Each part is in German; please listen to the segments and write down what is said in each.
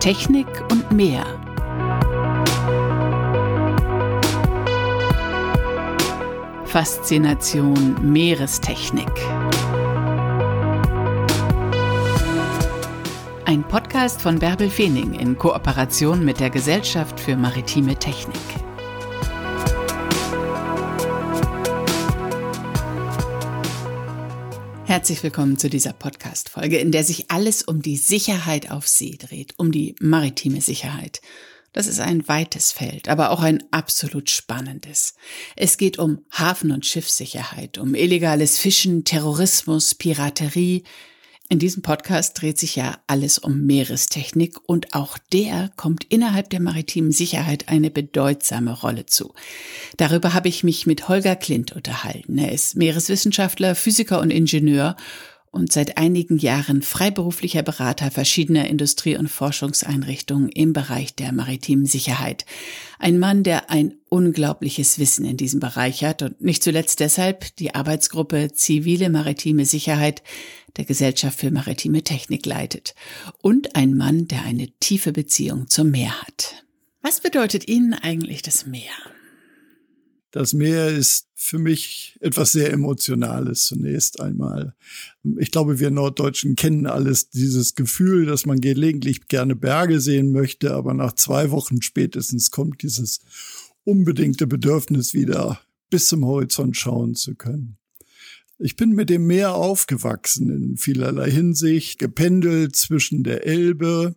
Technik und mehr. Faszination Meerestechnik. Ein Podcast von Bärbel Feening in Kooperation mit der Gesellschaft für maritime Technik. Herzlich willkommen zu dieser Podcast-Folge, in der sich alles um die Sicherheit auf See dreht, um die maritime Sicherheit. Das ist ein weites Feld, aber auch ein absolut spannendes. Es geht um Hafen- und Schiffssicherheit, um illegales Fischen, Terrorismus, Piraterie, in diesem Podcast dreht sich ja alles um Meerestechnik und auch der kommt innerhalb der maritimen Sicherheit eine bedeutsame Rolle zu. Darüber habe ich mich mit Holger Klint unterhalten. Er ist Meereswissenschaftler, Physiker und Ingenieur und seit einigen Jahren freiberuflicher Berater verschiedener Industrie- und Forschungseinrichtungen im Bereich der maritimen Sicherheit. Ein Mann, der ein unglaubliches Wissen in diesem Bereich hat und nicht zuletzt deshalb die Arbeitsgruppe Zivile Maritime Sicherheit der Gesellschaft für Maritime Technik leitet. Und ein Mann, der eine tiefe Beziehung zum Meer hat. Was bedeutet Ihnen eigentlich das Meer? Das Meer ist für mich etwas sehr Emotionales zunächst einmal. Ich glaube, wir Norddeutschen kennen alles dieses Gefühl, dass man gelegentlich gerne Berge sehen möchte, aber nach zwei Wochen spätestens kommt dieses unbedingte Bedürfnis wieder, bis zum Horizont schauen zu können. Ich bin mit dem Meer aufgewachsen in vielerlei Hinsicht, gependelt zwischen der Elbe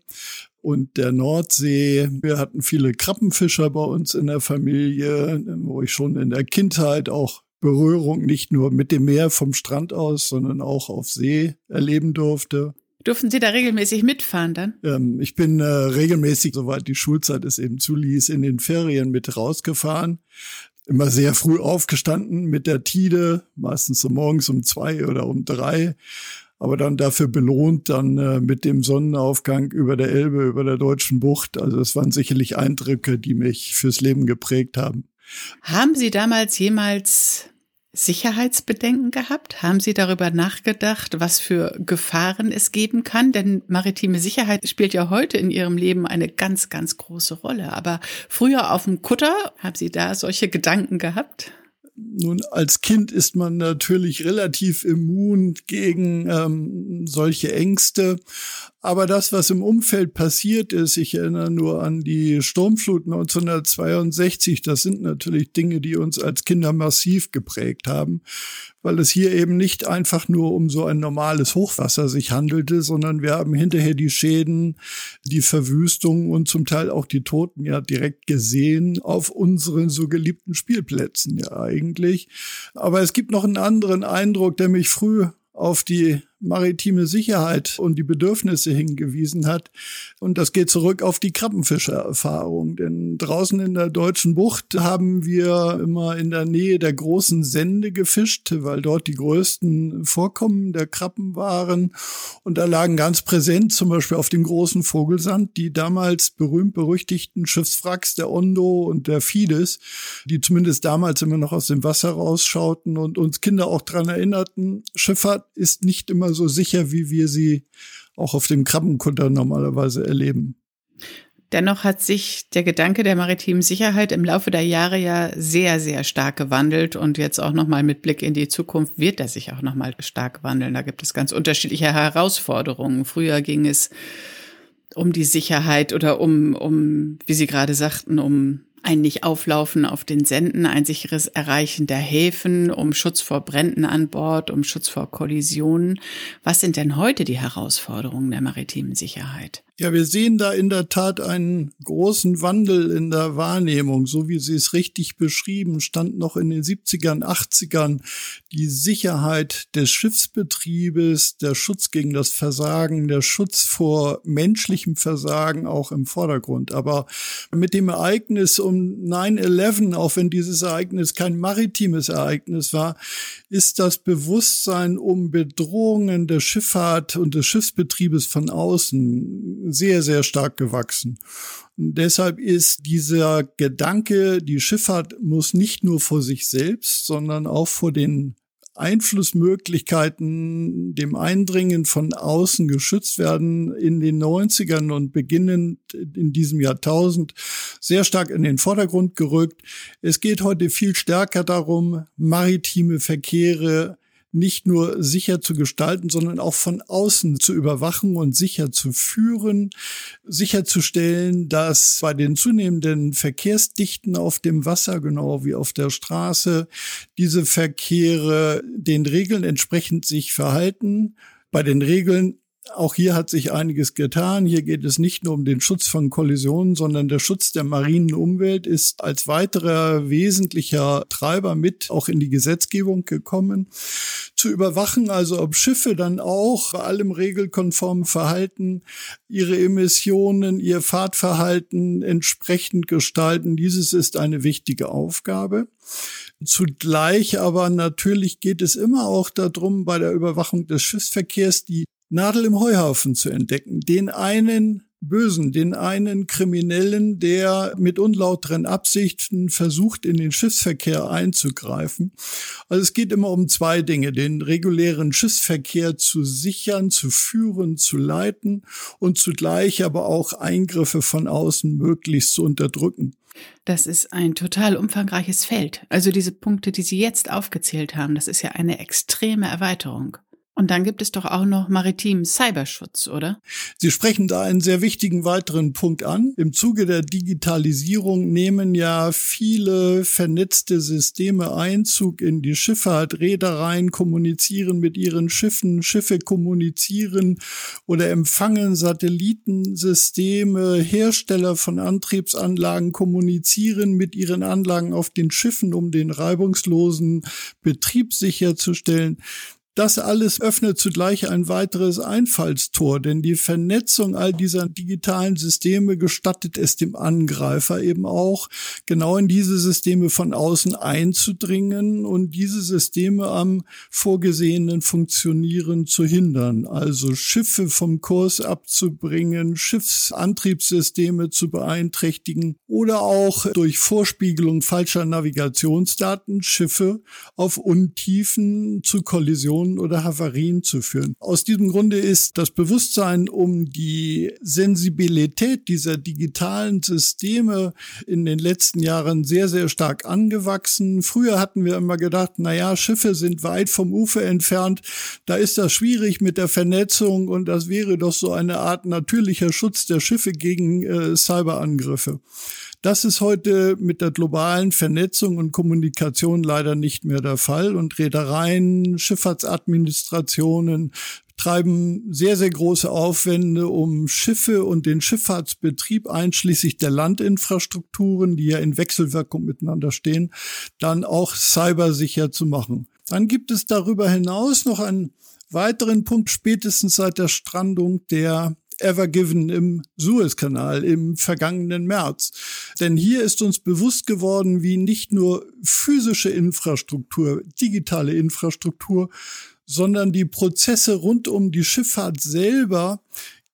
und der Nordsee. Wir hatten viele Krabbenfischer bei uns in der Familie, wo ich schon in der Kindheit auch Berührung nicht nur mit dem Meer vom Strand aus, sondern auch auf See erleben durfte. Durften Sie da regelmäßig mitfahren dann? Ähm, ich bin äh, regelmäßig, soweit die Schulzeit es eben zuließ, in den Ferien mit rausgefahren. Immer sehr früh aufgestanden mit der Tide, meistens so morgens um zwei oder um drei aber dann dafür belohnt dann äh, mit dem Sonnenaufgang über der Elbe, über der deutschen Bucht. Also es waren sicherlich Eindrücke, die mich fürs Leben geprägt haben. Haben Sie damals jemals Sicherheitsbedenken gehabt? Haben Sie darüber nachgedacht, was für Gefahren es geben kann? Denn maritime Sicherheit spielt ja heute in Ihrem Leben eine ganz, ganz große Rolle. Aber früher auf dem Kutter, haben Sie da solche Gedanken gehabt? Nun, als Kind ist man natürlich relativ immun gegen ähm, solche Ängste. Aber das, was im Umfeld passiert ist, ich erinnere nur an die Sturmflut 1962, das sind natürlich Dinge, die uns als Kinder massiv geprägt haben, weil es hier eben nicht einfach nur um so ein normales Hochwasser sich handelte, sondern wir haben hinterher die Schäden, die Verwüstung und zum Teil auch die Toten ja direkt gesehen auf unseren so geliebten Spielplätzen ja eigentlich. Aber es gibt noch einen anderen Eindruck, der mich früh auf die maritime Sicherheit und die Bedürfnisse hingewiesen hat. Und das geht zurück auf die Krabbenfischererfahrung. Denn draußen in der deutschen Bucht haben wir immer in der Nähe der großen Sende gefischt, weil dort die größten Vorkommen der Krabben waren. Und da lagen ganz präsent zum Beispiel auf dem großen Vogelsand die damals berühmt-berüchtigten Schiffswracks der Ondo und der Fides, die zumindest damals immer noch aus dem Wasser rausschauten und uns Kinder auch dran erinnerten, Schifffahrt ist nicht immer so sicher, wie wir sie auch auf dem Krabbenkutter normalerweise erleben. Dennoch hat sich der Gedanke der maritimen Sicherheit im Laufe der Jahre ja sehr, sehr stark gewandelt und jetzt auch nochmal mit Blick in die Zukunft wird er sich auch nochmal stark wandeln. Da gibt es ganz unterschiedliche Herausforderungen. Früher ging es um die Sicherheit oder um, um, wie Sie gerade sagten, um ein Nicht-Auflaufen auf den Senden, ein sicheres Erreichen der Häfen, um Schutz vor Bränden an Bord, um Schutz vor Kollisionen. Was sind denn heute die Herausforderungen der maritimen Sicherheit? Ja, wir sehen da in der Tat einen großen Wandel in der Wahrnehmung. So wie Sie es richtig beschrieben, stand noch in den 70ern, 80ern die Sicherheit des Schiffsbetriebes, der Schutz gegen das Versagen, der Schutz vor menschlichem Versagen auch im Vordergrund. Aber mit dem Ereignis um 9-11, auch wenn dieses Ereignis kein maritimes Ereignis war, ist das Bewusstsein um Bedrohungen der Schifffahrt und des Schiffsbetriebes von außen sehr, sehr stark gewachsen. Und deshalb ist dieser Gedanke, die Schifffahrt muss nicht nur vor sich selbst, sondern auch vor den Einflussmöglichkeiten dem Eindringen von außen geschützt werden, in den 90ern und beginnend in diesem Jahrtausend sehr stark in den Vordergrund gerückt. Es geht heute viel stärker darum, maritime Verkehre nicht nur sicher zu gestalten, sondern auch von außen zu überwachen und sicher zu führen, sicherzustellen, dass bei den zunehmenden Verkehrsdichten auf dem Wasser, genau wie auf der Straße, diese Verkehre den Regeln entsprechend sich verhalten. Bei den Regeln auch hier hat sich einiges getan. Hier geht es nicht nur um den Schutz von Kollisionen, sondern der Schutz der marinen Umwelt ist als weiterer wesentlicher Treiber mit auch in die Gesetzgebung gekommen. Zu überwachen, also ob Schiffe dann auch bei allem regelkonformen Verhalten ihre Emissionen, ihr Fahrtverhalten entsprechend gestalten. Dieses ist eine wichtige Aufgabe. Zugleich aber natürlich geht es immer auch darum, bei der Überwachung des Schiffsverkehrs die Nadel im Heuhaufen zu entdecken. Den einen Bösen, den einen Kriminellen, der mit unlauteren Absichten versucht, in den Schiffsverkehr einzugreifen. Also es geht immer um zwei Dinge, den regulären Schiffsverkehr zu sichern, zu führen, zu leiten und zugleich aber auch Eingriffe von außen möglichst zu unterdrücken. Das ist ein total umfangreiches Feld. Also diese Punkte, die Sie jetzt aufgezählt haben, das ist ja eine extreme Erweiterung. Und dann gibt es doch auch noch maritimen Cyberschutz, oder? Sie sprechen da einen sehr wichtigen weiteren Punkt an. Im Zuge der Digitalisierung nehmen ja viele vernetzte Systeme Einzug in die Schifffahrt. Reedereien kommunizieren mit ihren Schiffen, Schiffe kommunizieren oder empfangen Satellitensysteme. Hersteller von Antriebsanlagen kommunizieren mit ihren Anlagen auf den Schiffen, um den reibungslosen Betrieb sicherzustellen. Das alles öffnet zugleich ein weiteres Einfallstor, denn die Vernetzung all dieser digitalen Systeme gestattet es dem Angreifer eben auch, genau in diese Systeme von außen einzudringen und diese Systeme am vorgesehenen Funktionieren zu hindern. Also Schiffe vom Kurs abzubringen, Schiffsantriebssysteme zu beeinträchtigen oder auch durch Vorspiegelung falscher Navigationsdaten Schiffe auf Untiefen zu Kollisionen Kollisionen oder Havarien zu führen. Aus diesem Grunde ist das Bewusstsein um die Sensibilität dieser digitalen Systeme in den letzten Jahren sehr, sehr stark angewachsen. Früher hatten wir immer gedacht, na ja, Schiffe sind weit vom Ufer entfernt. Da ist das schwierig mit der Vernetzung und das wäre doch so eine Art natürlicher Schutz der Schiffe gegen äh, Cyberangriffe. Das ist heute mit der globalen Vernetzung und Kommunikation leider nicht mehr der Fall und Reedereien, Schifffahrtsadministrationen treiben sehr, sehr große Aufwände, um Schiffe und den Schifffahrtsbetrieb einschließlich der Landinfrastrukturen, die ja in Wechselwirkung miteinander stehen, dann auch cybersicher zu machen. Dann gibt es darüber hinaus noch einen weiteren Punkt, spätestens seit der Strandung der Ever Given im Suezkanal im vergangenen März. Denn hier ist uns bewusst geworden, wie nicht nur physische Infrastruktur, digitale Infrastruktur, sondern die Prozesse rund um die Schifffahrt selber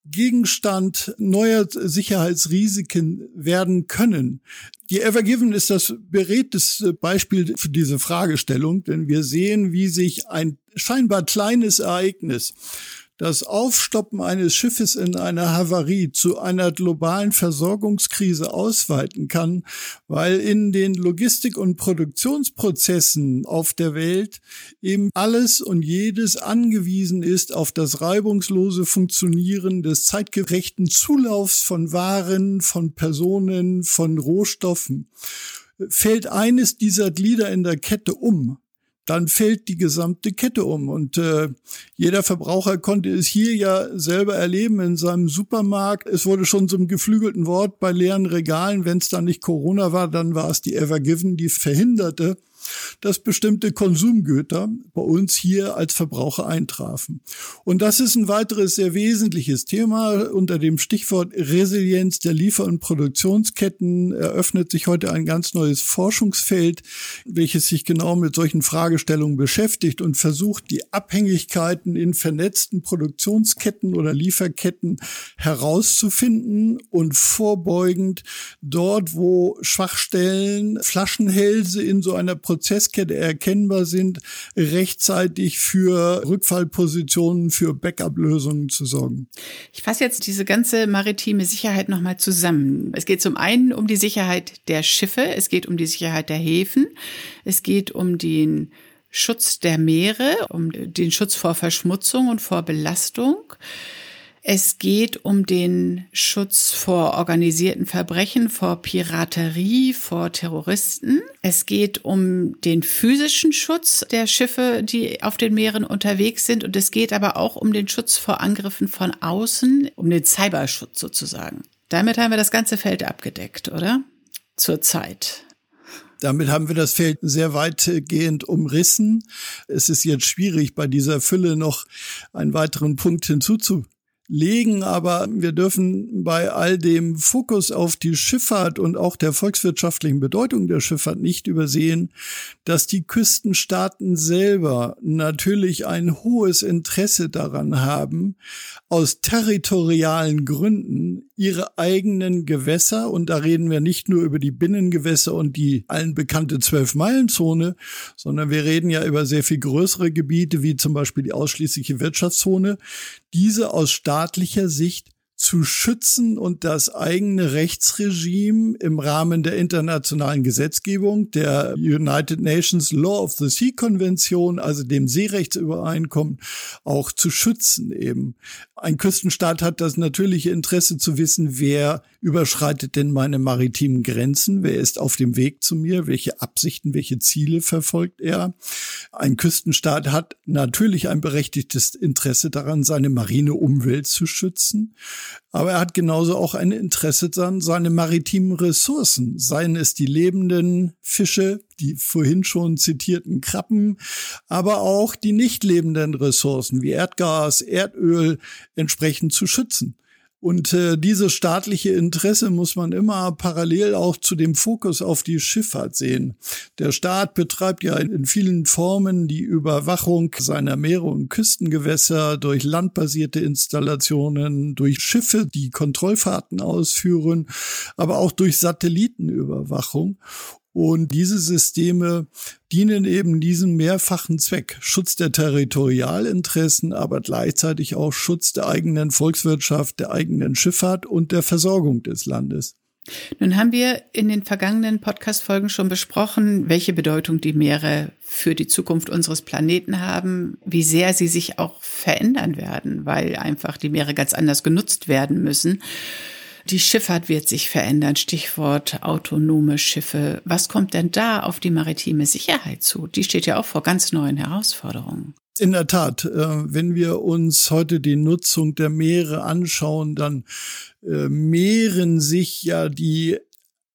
Gegenstand neuer Sicherheitsrisiken werden können. Die Evergiven ist das beredteste Beispiel für diese Fragestellung, denn wir sehen, wie sich ein scheinbar kleines Ereignis das Aufstoppen eines Schiffes in einer Havarie zu einer globalen Versorgungskrise ausweiten kann, weil in den Logistik- und Produktionsprozessen auf der Welt eben alles und jedes angewiesen ist auf das reibungslose Funktionieren des zeitgerechten Zulaufs von Waren, von Personen, von Rohstoffen. Fällt eines dieser Glieder in der Kette um, dann fällt die gesamte Kette um. Und äh, jeder Verbraucher konnte es hier ja selber erleben in seinem Supermarkt. Es wurde schon zum geflügelten Wort bei leeren Regalen. Wenn es dann nicht Corona war, dann war es die Evergiven, die verhinderte, dass bestimmte Konsumgüter bei uns hier als Verbraucher eintrafen. Und das ist ein weiteres sehr wesentliches Thema. Unter dem Stichwort Resilienz der Liefer- und Produktionsketten eröffnet sich heute ein ganz neues Forschungsfeld, welches sich genau mit solchen Fragestellungen beschäftigt und versucht, die Abhängigkeiten in vernetzten Produktionsketten oder Lieferketten herauszufinden und vorbeugend dort, wo Schwachstellen, Flaschenhälse in so einer Produktion Prozesskette erkennbar sind, rechtzeitig für Rückfallpositionen, für Backup-Lösungen zu sorgen. Ich fasse jetzt diese ganze maritime Sicherheit nochmal zusammen. Es geht zum einen um die Sicherheit der Schiffe, es geht um die Sicherheit der Häfen, es geht um den Schutz der Meere, um den Schutz vor Verschmutzung und vor Belastung. Es geht um den Schutz vor organisierten Verbrechen, vor Piraterie, vor Terroristen. Es geht um den physischen Schutz der Schiffe, die auf den Meeren unterwegs sind. Und es geht aber auch um den Schutz vor Angriffen von außen, um den Cyberschutz sozusagen. Damit haben wir das ganze Feld abgedeckt, oder? Zurzeit. Damit haben wir das Feld sehr weitgehend umrissen. Es ist jetzt schwierig, bei dieser Fülle noch einen weiteren Punkt hinzuzufügen legen, aber wir dürfen bei all dem Fokus auf die Schifffahrt und auch der volkswirtschaftlichen Bedeutung der Schifffahrt nicht übersehen, dass die Küstenstaaten selber natürlich ein hohes Interesse daran haben, aus territorialen Gründen ihre eigenen Gewässer, und da reden wir nicht nur über die Binnengewässer und die allen bekannte Zwölf-Meilen-Zone, sondern wir reden ja über sehr viel größere Gebiete, wie zum Beispiel die ausschließliche Wirtschaftszone, diese aus staatlicher Sicht zu schützen und das eigene Rechtsregime im Rahmen der internationalen Gesetzgebung, der United Nations Law of the Sea Konvention, also dem Seerechtsübereinkommen, auch zu schützen eben. Ein Küstenstaat hat das natürliche Interesse zu wissen, wer überschreitet denn meine maritimen Grenzen, wer ist auf dem Weg zu mir, welche Absichten, welche Ziele verfolgt er. Ein Küstenstaat hat natürlich ein berechtigtes Interesse daran, seine marine Umwelt zu schützen, aber er hat genauso auch ein Interesse daran, seine maritimen Ressourcen, seien es die lebenden Fische, die vorhin schon zitierten Krabben, aber auch die nicht lebenden Ressourcen wie Erdgas, Erdöl entsprechend zu schützen. Und äh, dieses staatliche Interesse muss man immer parallel auch zu dem Fokus auf die Schifffahrt sehen. Der Staat betreibt ja in vielen Formen die Überwachung seiner Meere und Küstengewässer durch landbasierte Installationen, durch Schiffe, die Kontrollfahrten ausführen, aber auch durch Satellitenüberwachung. Und diese Systeme dienen eben diesem mehrfachen Zweck. Schutz der Territorialinteressen, aber gleichzeitig auch Schutz der eigenen Volkswirtschaft, der eigenen Schifffahrt und der Versorgung des Landes. Nun haben wir in den vergangenen Podcast-Folgen schon besprochen, welche Bedeutung die Meere für die Zukunft unseres Planeten haben, wie sehr sie sich auch verändern werden, weil einfach die Meere ganz anders genutzt werden müssen. Die Schifffahrt wird sich verändern. Stichwort autonome Schiffe. Was kommt denn da auf die maritime Sicherheit zu? Die steht ja auch vor ganz neuen Herausforderungen. In der Tat, äh, wenn wir uns heute die Nutzung der Meere anschauen, dann äh, mehren sich ja die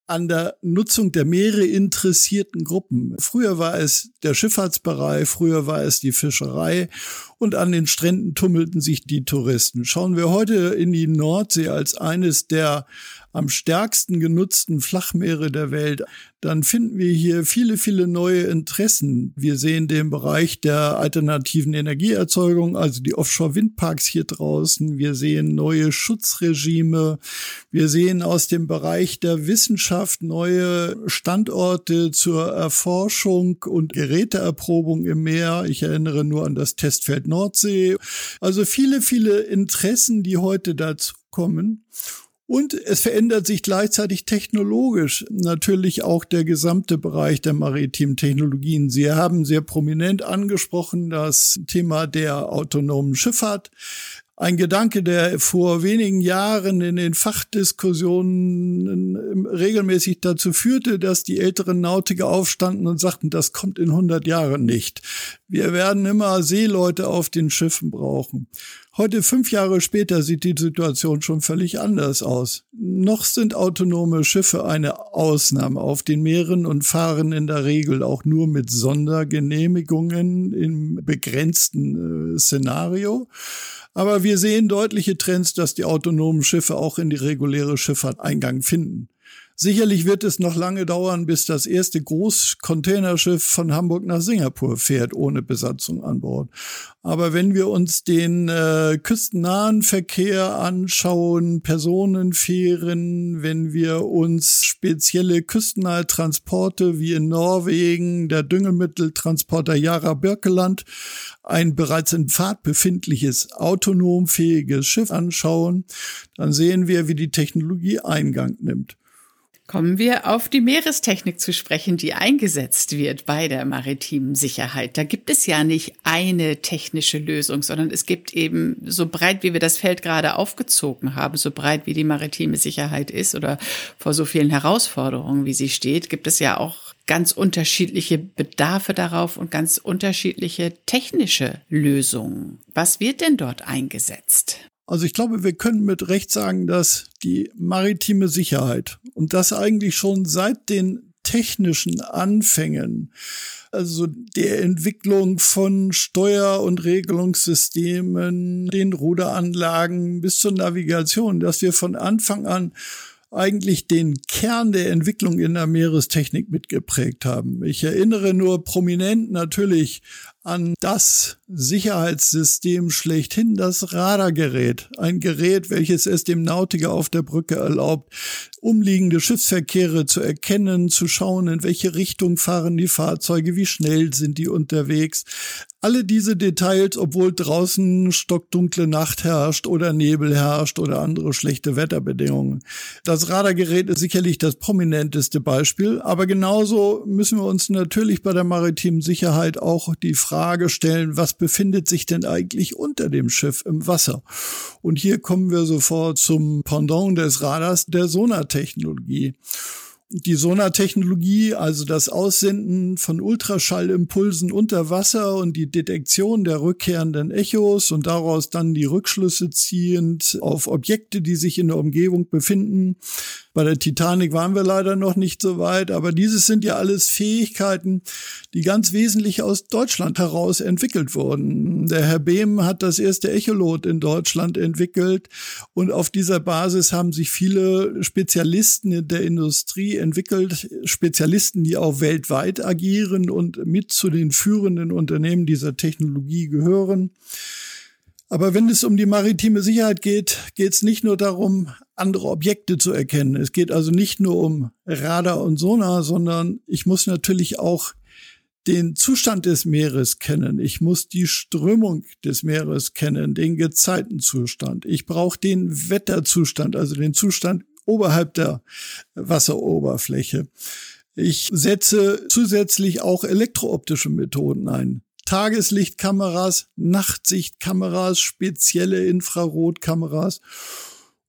an der Nutzung der Meere interessierten Gruppen. Früher war es der Schifffahrtsbereich, früher war es die Fischerei und an den Stränden tummelten sich die Touristen. Schauen wir heute in die Nordsee als eines der am stärksten genutzten Flachmeere der Welt, dann finden wir hier viele, viele neue Interessen. Wir sehen den Bereich der alternativen Energieerzeugung, also die Offshore-Windparks hier draußen. Wir sehen neue Schutzregime. Wir sehen aus dem Bereich der Wissenschaft neue Standorte zur Erforschung und Geräteerprobung im Meer. Ich erinnere nur an das Testfeld Nordsee. Also viele, viele Interessen, die heute dazu kommen. Und es verändert sich gleichzeitig technologisch natürlich auch der gesamte Bereich der maritimen Technologien. Sie haben sehr prominent angesprochen das Thema der autonomen Schifffahrt. Ein Gedanke, der vor wenigen Jahren in den Fachdiskussionen regelmäßig dazu führte, dass die älteren Nautiker aufstanden und sagten, das kommt in 100 Jahren nicht. Wir werden immer Seeleute auf den Schiffen brauchen. Heute, fünf Jahre später, sieht die Situation schon völlig anders aus. Noch sind autonome Schiffe eine Ausnahme auf den Meeren und fahren in der Regel auch nur mit Sondergenehmigungen im begrenzten äh, Szenario. Aber wir sehen deutliche Trends, dass die autonomen Schiffe auch in die reguläre Schifffahrt Eingang finden. Sicherlich wird es noch lange dauern, bis das erste Großcontainerschiff von Hamburg nach Singapur fährt, ohne Besatzung an Bord. Aber wenn wir uns den äh, küstennahen Verkehr anschauen, Personenfähren, wenn wir uns spezielle küstennahe Transporte wie in Norwegen, der Düngemitteltransporter Yara Birkeland, ein bereits in Fahrt befindliches autonom fähiges Schiff anschauen, dann sehen wir, wie die Technologie Eingang nimmt. Kommen wir auf die Meerestechnik zu sprechen, die eingesetzt wird bei der maritimen Sicherheit. Da gibt es ja nicht eine technische Lösung, sondern es gibt eben, so breit wie wir das Feld gerade aufgezogen haben, so breit wie die maritime Sicherheit ist oder vor so vielen Herausforderungen, wie sie steht, gibt es ja auch ganz unterschiedliche Bedarfe darauf und ganz unterschiedliche technische Lösungen. Was wird denn dort eingesetzt? Also ich glaube, wir können mit Recht sagen, dass die maritime Sicherheit und das eigentlich schon seit den technischen Anfängen, also der Entwicklung von Steuer- und Regelungssystemen, den Ruderanlagen bis zur Navigation, dass wir von Anfang an eigentlich den Kern der Entwicklung in der Meerestechnik mitgeprägt haben. Ich erinnere nur prominent natürlich an das Sicherheitssystem schlechthin, das Radargerät. Ein Gerät, welches es dem Nautiker auf der Brücke erlaubt, umliegende Schiffsverkehre zu erkennen, zu schauen, in welche Richtung fahren die Fahrzeuge, wie schnell sind die unterwegs. Alle diese Details, obwohl draußen stockdunkle Nacht herrscht oder Nebel herrscht oder andere schlechte Wetterbedingungen. Das Radargerät ist sicherlich das prominenteste Beispiel, aber genauso müssen wir uns natürlich bei der maritimen Sicherheit auch die Frage stellen, was befindet sich denn eigentlich unter dem Schiff im Wasser? Und hier kommen wir sofort zum Pendant des Radars, der Sonartechnologie die Sonartechnologie, also das Aussenden von Ultraschallimpulsen unter Wasser und die Detektion der rückkehrenden Echos und daraus dann die Rückschlüsse ziehend auf Objekte, die sich in der Umgebung befinden, bei der Titanic waren wir leider noch nicht so weit, aber dieses sind ja alles Fähigkeiten, die ganz wesentlich aus Deutschland heraus entwickelt wurden. Der Herr Behm hat das erste Echolot in Deutschland entwickelt und auf dieser Basis haben sich viele Spezialisten in der Industrie entwickelt, Spezialisten, die auch weltweit agieren und mit zu den führenden Unternehmen dieser Technologie gehören. Aber wenn es um die maritime Sicherheit geht, geht es nicht nur darum, andere Objekte zu erkennen. Es geht also nicht nur um Radar und Sonar, sondern ich muss natürlich auch den Zustand des Meeres kennen. Ich muss die Strömung des Meeres kennen, den Gezeitenzustand. Ich brauche den Wetterzustand, also den Zustand oberhalb der Wasseroberfläche. Ich setze zusätzlich auch elektrooptische Methoden ein. Tageslichtkameras, Nachtsichtkameras, spezielle Infrarotkameras.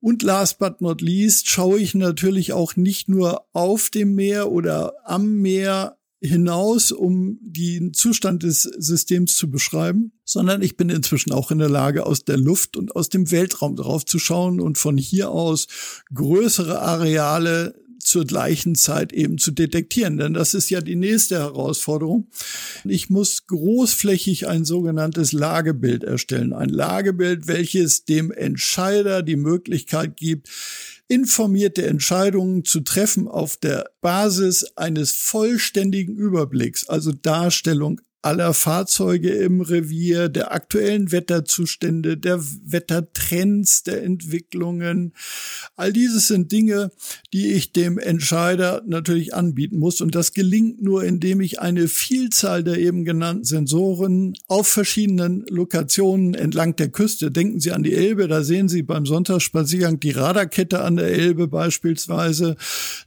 Und last but not least schaue ich natürlich auch nicht nur auf dem Meer oder am Meer hinaus, um den Zustand des Systems zu beschreiben, sondern ich bin inzwischen auch in der Lage, aus der Luft und aus dem Weltraum drauf zu schauen und von hier aus größere Areale zur gleichen Zeit eben zu detektieren. Denn das ist ja die nächste Herausforderung. Ich muss großflächig ein sogenanntes Lagebild erstellen. Ein Lagebild, welches dem Entscheider die Möglichkeit gibt, informierte Entscheidungen zu treffen auf der Basis eines vollständigen Überblicks, also Darstellung aller Fahrzeuge im Revier, der aktuellen Wetterzustände, der Wettertrends, der Entwicklungen. All dieses sind Dinge, die ich dem Entscheider natürlich anbieten muss. Und das gelingt nur, indem ich eine Vielzahl der eben genannten Sensoren auf verschiedenen Lokationen entlang der Küste, denken Sie an die Elbe, da sehen Sie beim Sonntagsspaziergang die Radarkette an der Elbe beispielsweise.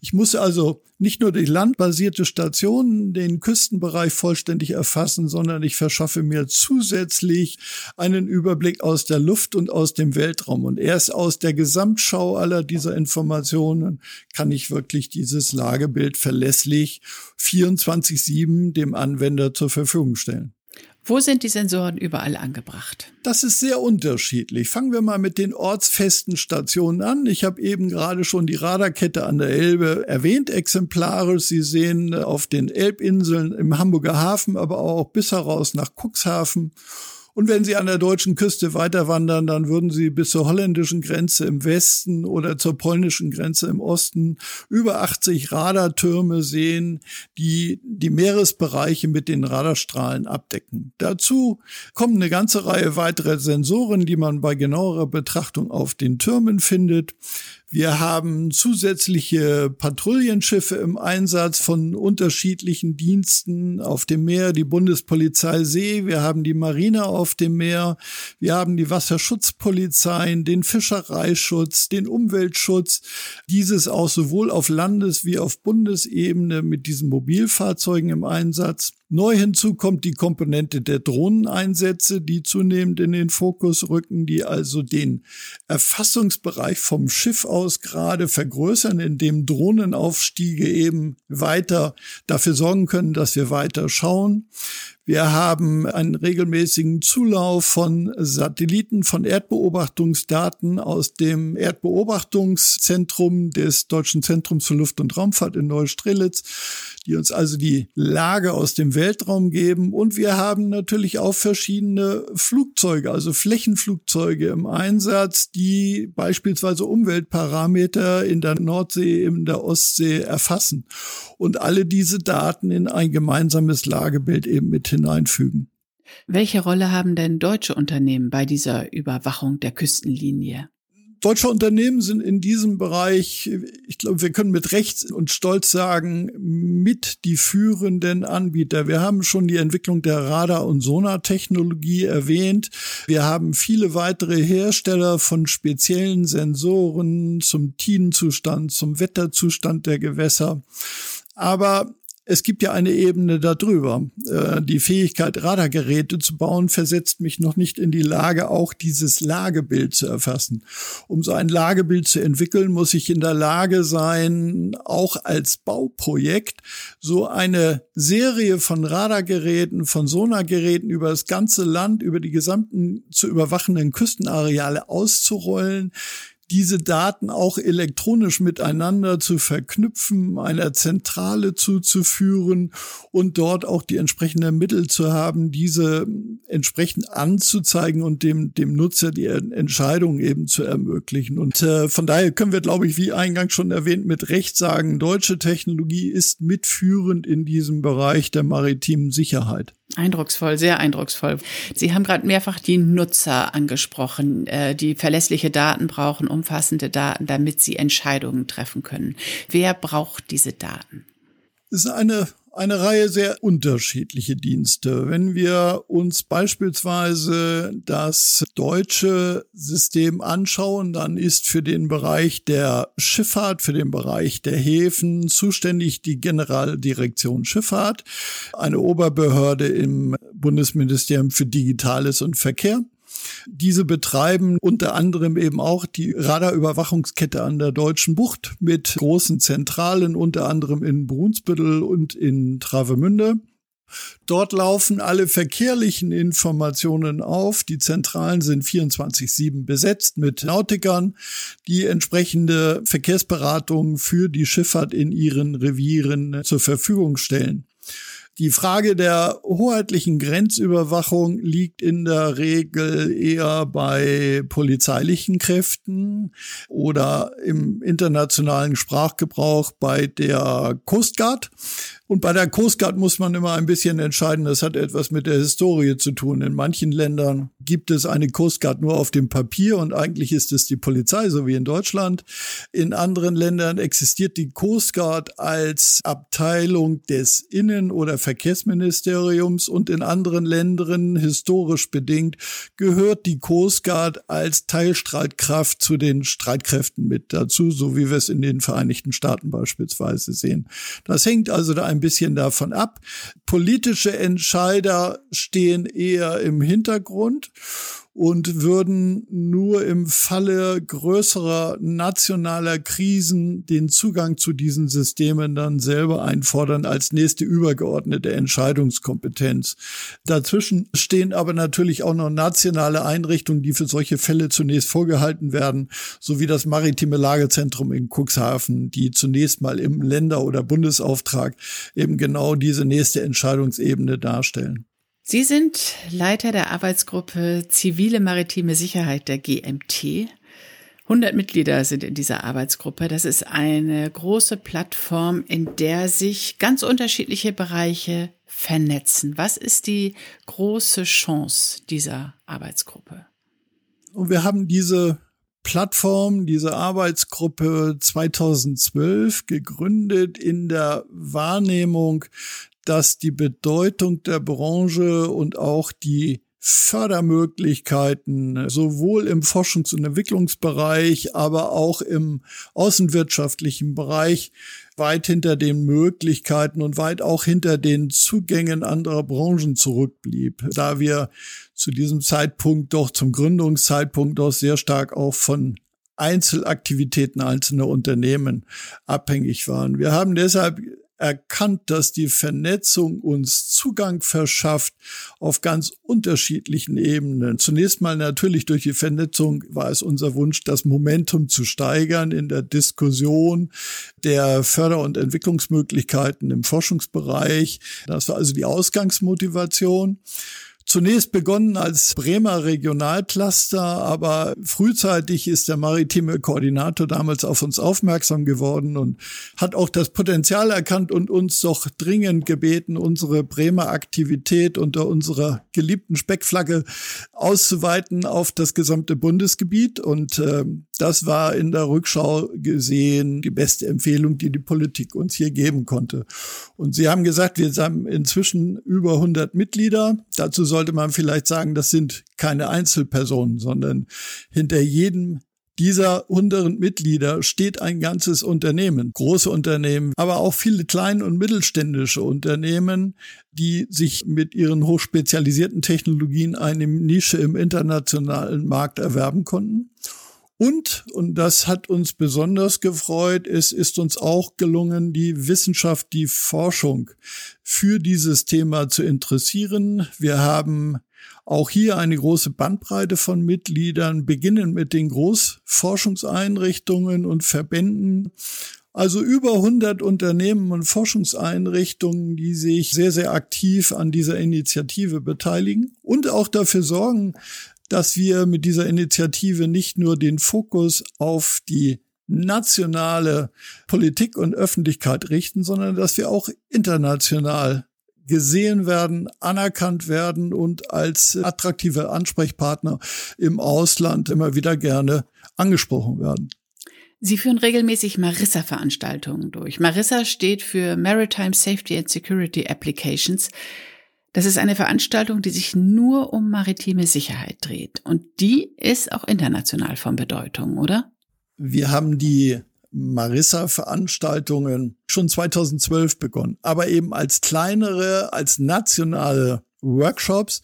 Ich muss also nicht nur durch landbasierte Stationen den Küstenbereich vollständig erfassen, sondern ich verschaffe mir zusätzlich einen Überblick aus der Luft und aus dem Weltraum. Und erst aus der Gesamtschau aller dieser Informationen kann ich wirklich dieses Lagebild verlässlich 24-7 dem Anwender zur Verfügung stellen. Wo sind die Sensoren überall angebracht? Das ist sehr unterschiedlich. Fangen wir mal mit den ortsfesten Stationen an. Ich habe eben gerade schon die Radarkette an der Elbe erwähnt, exemplarisch. Sie sehen auf den Elbinseln im Hamburger Hafen, aber auch bis heraus nach Cuxhaven Und wenn Sie an der deutschen Küste weiter wandern, dann würden Sie bis zur holländischen Grenze im Westen oder zur polnischen Grenze im Osten über 80 Radartürme sehen, die die Meeresbereiche mit den Radarstrahlen abdecken. Dazu kommen eine ganze Reihe weiterer Sensoren, die man bei genauerer Betrachtung auf den Türmen findet. Wir haben zusätzliche Patrouillenschiffe im Einsatz von unterschiedlichen Diensten auf dem Meer, die Bundespolizei See, wir haben die Marine auf dem Meer, wir haben die Wasserschutzpolizeien, den Fischereischutz, den Umweltschutz, dieses auch sowohl auf Landes- wie auf Bundesebene mit diesen Mobilfahrzeugen im Einsatz. Neu hinzu kommt die Komponente der Drohneneinsätze, die zunehmend in den Fokus rücken, die also den Erfassungsbereich vom Schiff aus gerade vergrößern, indem Drohnenaufstiege eben weiter dafür sorgen können, dass wir weiter schauen. Wir haben einen regelmäßigen Zulauf von Satelliten, von Erdbeobachtungsdaten aus dem Erdbeobachtungszentrum des Deutschen Zentrums für Luft- und Raumfahrt in Neustrelitz, die uns also die Lage aus dem Weltraum geben. Und wir haben natürlich auch verschiedene Flugzeuge, also Flächenflugzeuge im Einsatz, die beispielsweise Umweltparameter in der Nordsee, in der Ostsee erfassen und alle diese Daten in ein gemeinsames Lagebild eben mit hineinfügen. Welche Rolle haben denn deutsche Unternehmen bei dieser Überwachung der Küstenlinie? Deutsche Unternehmen sind in diesem Bereich, ich glaube, wir können mit Recht und Stolz sagen, mit die führenden Anbieter. Wir haben schon die Entwicklung der Radar- und Sonartechnologie erwähnt. Wir haben viele weitere Hersteller von speziellen Sensoren zum Tidenzustand, zum Wetterzustand der Gewässer. Aber es gibt ja eine Ebene darüber. Äh, die Fähigkeit, Radargeräte zu bauen, versetzt mich noch nicht in die Lage, auch dieses Lagebild zu erfassen. Um so ein Lagebild zu entwickeln, muss ich in der Lage sein, auch als Bauprojekt so eine Serie von Radargeräten, von Sonargeräten über das ganze Land, über die gesamten zu überwachenden Küstenareale auszurollen, diese Daten auch elektronisch miteinander zu verknüpfen, einer Zentrale zuzuführen und dort auch die entsprechenden Mittel zu haben, diese entsprechend anzuzeigen und dem, dem Nutzer die Entscheidung eben zu ermöglichen. Und äh, von daher können wir, glaube ich, wie eingangs schon erwähnt, mit Recht sagen, deutsche Technologie ist mitführend in diesem Bereich der maritimen Sicherheit. Eindrucksvoll, sehr eindrucksvoll. Sie haben gerade mehrfach die Nutzer angesprochen, äh, die verlässliche Daten brauchen, umfassende Daten, damit sie Entscheidungen treffen können. Wer braucht diese Daten? Es ist eine eine Reihe sehr unterschiedliche Dienste. Wenn wir uns beispielsweise das deutsche System anschauen, dann ist für den Bereich der Schifffahrt, für den Bereich der Häfen zuständig die Generaldirektion Schifffahrt, eine Oberbehörde im Bundesministerium für Digitales und Verkehr. Diese betreiben unter anderem eben auch die Radarüberwachungskette an der Deutschen Bucht mit großen Zentralen, unter anderem in Brunsbüttel und in Travemünde. Dort laufen alle verkehrlichen Informationen auf. Die Zentralen sind 24-7 besetzt mit Nautikern, die entsprechende Verkehrsberatung für die Schifffahrt in ihren Revieren zur Verfügung stellen. Die Frage der hoheitlichen Grenzüberwachung liegt in der Regel eher bei polizeilichen Kräften oder im internationalen Sprachgebrauch bei der Coast Guard. Und bei der Coast Guard muss man immer ein bisschen entscheiden, das hat etwas mit der Historie zu tun. In manchen Ländern gibt es eine Coast Guard nur auf dem Papier und eigentlich ist es die Polizei, so wie in Deutschland. In anderen Ländern existiert die Coast Guard als Abteilung des Innen- oder Verkehrsministeriums und in anderen Ländern, historisch bedingt, gehört die Coast Guard als Teilstreitkraft zu den Streitkräften mit dazu, so wie wir es in den Vereinigten Staaten beispielsweise sehen. Das hängt also da ein bisschen davon ab. Politische Entscheider stehen eher im Hintergrund und würden nur im Falle größerer nationaler Krisen den Zugang zu diesen Systemen dann selber einfordern als nächste übergeordnete Entscheidungskompetenz. Dazwischen stehen aber natürlich auch noch nationale Einrichtungen, die für solche Fälle zunächst vorgehalten werden, sowie das maritime Lagezentrum in Cuxhaven, die zunächst mal im Länder- oder Bundesauftrag eben genau diese nächste Entscheidungsebene darstellen. Sie sind Leiter der Arbeitsgruppe Zivile Maritime Sicherheit der GMT. 100 Mitglieder sind in dieser Arbeitsgruppe. Das ist eine große Plattform, in der sich ganz unterschiedliche Bereiche vernetzen. Was ist die große Chance dieser Arbeitsgruppe? Und wir haben diese Plattform, diese Arbeitsgruppe 2012 gegründet in der Wahrnehmung, dass die Bedeutung der Branche und auch die Fördermöglichkeiten sowohl im Forschungs- und Entwicklungsbereich, aber auch im außenwirtschaftlichen Bereich weit hinter den Möglichkeiten und weit auch hinter den Zugängen anderer Branchen zurückblieb, da wir zu diesem Zeitpunkt doch zum Gründungszeitpunkt doch sehr stark auch von Einzelaktivitäten einzelner Unternehmen abhängig waren. Wir haben deshalb erkannt, dass die Vernetzung uns Zugang verschafft auf ganz unterschiedlichen Ebenen. Zunächst mal natürlich durch die Vernetzung war es unser Wunsch, das Momentum zu steigern in der Diskussion der Förder- und Entwicklungsmöglichkeiten im Forschungsbereich. Das war also die Ausgangsmotivation. Zunächst begonnen als Bremer Regionalcluster, aber frühzeitig ist der maritime Koordinator damals auf uns aufmerksam geworden und hat auch das Potenzial erkannt und uns doch dringend gebeten, unsere Bremer Aktivität unter unserer geliebten Speckflagge auszuweiten auf das gesamte Bundesgebiet. Und äh, das war in der Rückschau gesehen die beste Empfehlung, die die Politik uns hier geben konnte. Und Sie haben gesagt, wir haben inzwischen über 100 Mitglieder. Dazu sollte man vielleicht sagen, das sind keine Einzelpersonen, sondern hinter jedem dieser 100 Mitglieder steht ein ganzes Unternehmen, große Unternehmen, aber auch viele kleine und mittelständische Unternehmen, die sich mit ihren hochspezialisierten Technologien eine Nische im internationalen Markt erwerben konnten. Und, und das hat uns besonders gefreut, es ist uns auch gelungen, die Wissenschaft, die Forschung für dieses Thema zu interessieren. Wir haben auch hier eine große Bandbreite von Mitgliedern, beginnen mit den Großforschungseinrichtungen und Verbänden. Also über 100 Unternehmen und Forschungseinrichtungen, die sich sehr, sehr aktiv an dieser Initiative beteiligen und auch dafür sorgen, dass wir mit dieser Initiative nicht nur den Fokus auf die nationale Politik und Öffentlichkeit richten, sondern dass wir auch international gesehen werden, anerkannt werden und als attraktive Ansprechpartner im Ausland immer wieder gerne angesprochen werden. Sie führen regelmäßig Marissa-Veranstaltungen durch. Marissa steht für Maritime Safety and Security Applications. Das ist eine Veranstaltung, die sich nur um maritime Sicherheit dreht. Und die ist auch international von Bedeutung, oder? Wir haben die Marissa-Veranstaltungen schon 2012 begonnen, aber eben als kleinere, als nationale Workshops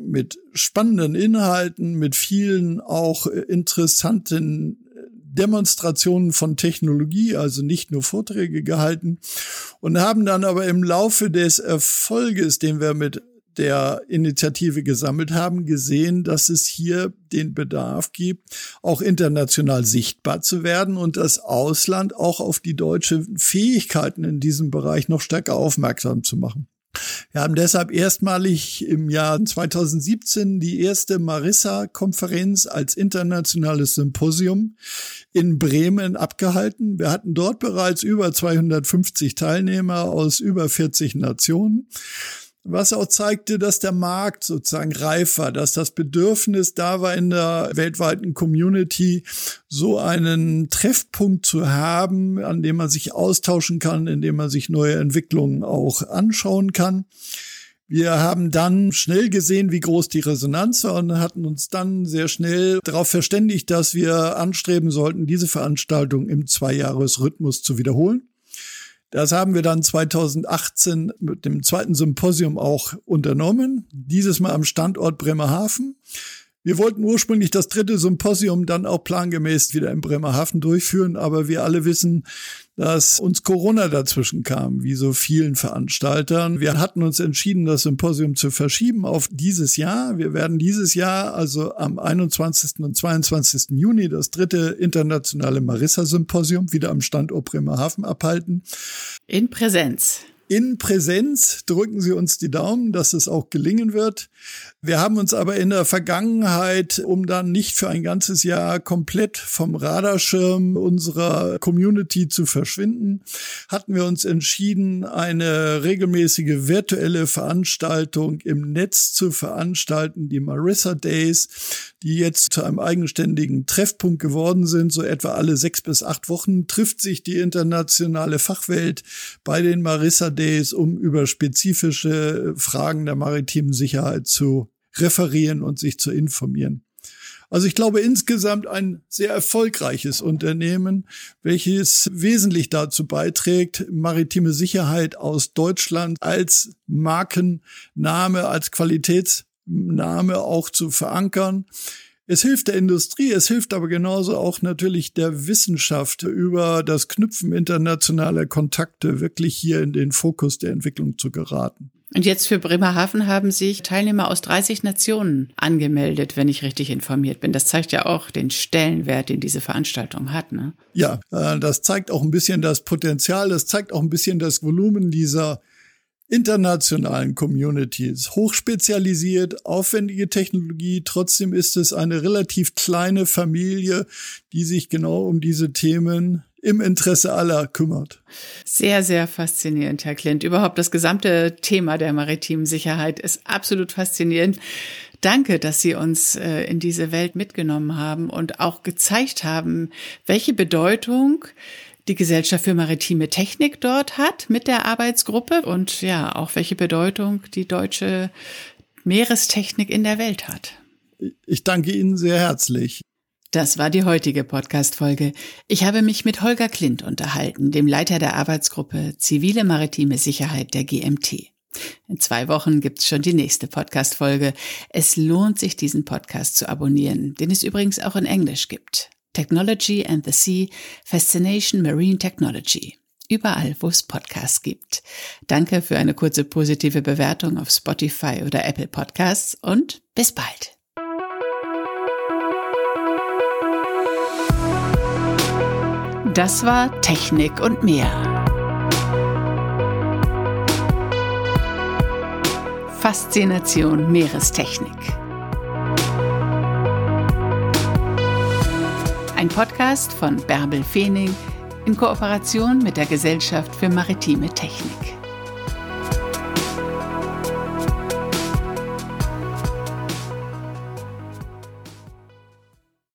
mit spannenden Inhalten, mit vielen auch interessanten Demonstrationen von Technologie, also nicht nur Vorträge gehalten und haben dann aber im Laufe des Erfolges, den wir mit der Initiative gesammelt haben, gesehen, dass es hier den Bedarf gibt, auch international sichtbar zu werden und das Ausland auch auf die deutschen Fähigkeiten in diesem Bereich noch stärker aufmerksam zu machen. Wir haben deshalb erstmalig im Jahr 2017 die erste Marissa-Konferenz als internationales Symposium in Bremen abgehalten. Wir hatten dort bereits über 250 Teilnehmer aus über 40 Nationen was auch zeigte, dass der Markt sozusagen reif war, dass das Bedürfnis da war in der weltweiten Community, so einen Treffpunkt zu haben, an dem man sich austauschen kann, in dem man sich neue Entwicklungen auch anschauen kann. Wir haben dann schnell gesehen, wie groß die Resonanz war und hatten uns dann sehr schnell darauf verständigt, dass wir anstreben sollten, diese Veranstaltung im Zweijahresrhythmus zu wiederholen. Das haben wir dann 2018 mit dem zweiten Symposium auch unternommen, dieses Mal am Standort Bremerhaven. Wir wollten ursprünglich das dritte Symposium dann auch plangemäß wieder in Bremerhaven durchführen, aber wir alle wissen, dass uns Corona dazwischen kam, wie so vielen Veranstaltern. Wir hatten uns entschieden, das Symposium zu verschieben auf dieses Jahr. Wir werden dieses Jahr, also am 21. und 22. Juni, das dritte internationale Marissa-Symposium wieder am Standort Bremerhaven abhalten. In Präsenz in Präsenz. Drücken Sie uns die Daumen, dass es auch gelingen wird. Wir haben uns aber in der Vergangenheit, um dann nicht für ein ganzes Jahr komplett vom Radarschirm unserer Community zu verschwinden, hatten wir uns entschieden, eine regelmäßige virtuelle Veranstaltung im Netz zu veranstalten, die Marissa Days, die jetzt zu einem eigenständigen Treffpunkt geworden sind. So etwa alle sechs bis acht Wochen trifft sich die internationale Fachwelt bei den Marissa Days, um über spezifische Fragen der maritimen Sicherheit zu referieren und sich zu informieren. Also ich glaube insgesamt ein sehr erfolgreiches Unternehmen, welches wesentlich dazu beiträgt, maritime Sicherheit aus Deutschland als Markenname, als Qualitätsname auch zu verankern. Es hilft der Industrie, es hilft aber genauso auch natürlich der Wissenschaft über das Knüpfen internationaler Kontakte wirklich hier in den Fokus der Entwicklung zu geraten. Und jetzt für Bremerhaven haben sich Teilnehmer aus 30 Nationen angemeldet, wenn ich richtig informiert bin. Das zeigt ja auch den Stellenwert, den diese Veranstaltung hat. Ne? Ja, äh, das zeigt auch ein bisschen das Potenzial, das zeigt auch ein bisschen das Volumen dieser internationalen Communities. Hochspezialisiert, aufwendige Technologie, trotzdem ist es eine relativ kleine Familie, die sich genau um diese Themen im Interesse aller kümmert. Sehr, sehr faszinierend, Herr Klint. Überhaupt das gesamte Thema der maritimen Sicherheit ist absolut faszinierend. Danke, dass Sie uns äh, in diese Welt mitgenommen haben und auch gezeigt haben, welche Bedeutung die Gesellschaft für maritime Technik dort hat mit der Arbeitsgruppe und ja, auch welche Bedeutung die deutsche Meerestechnik in der Welt hat. Ich danke Ihnen sehr herzlich. Das war die heutige Podcast-Folge. Ich habe mich mit Holger Klint unterhalten, dem Leiter der Arbeitsgruppe Zivile Maritime Sicherheit der GMT. In zwei Wochen gibt's schon die nächste Podcast-Folge. Es lohnt sich, diesen Podcast zu abonnieren, den es übrigens auch in Englisch gibt. Technology and the Sea, Fascination Marine Technology. Überall, wo es Podcasts gibt. Danke für eine kurze positive Bewertung auf Spotify oder Apple Podcasts und bis bald. Das war Technik und mehr. Faszination Meerestechnik. Ein Podcast von Bärbel Feening in Kooperation mit der Gesellschaft für maritime Technik.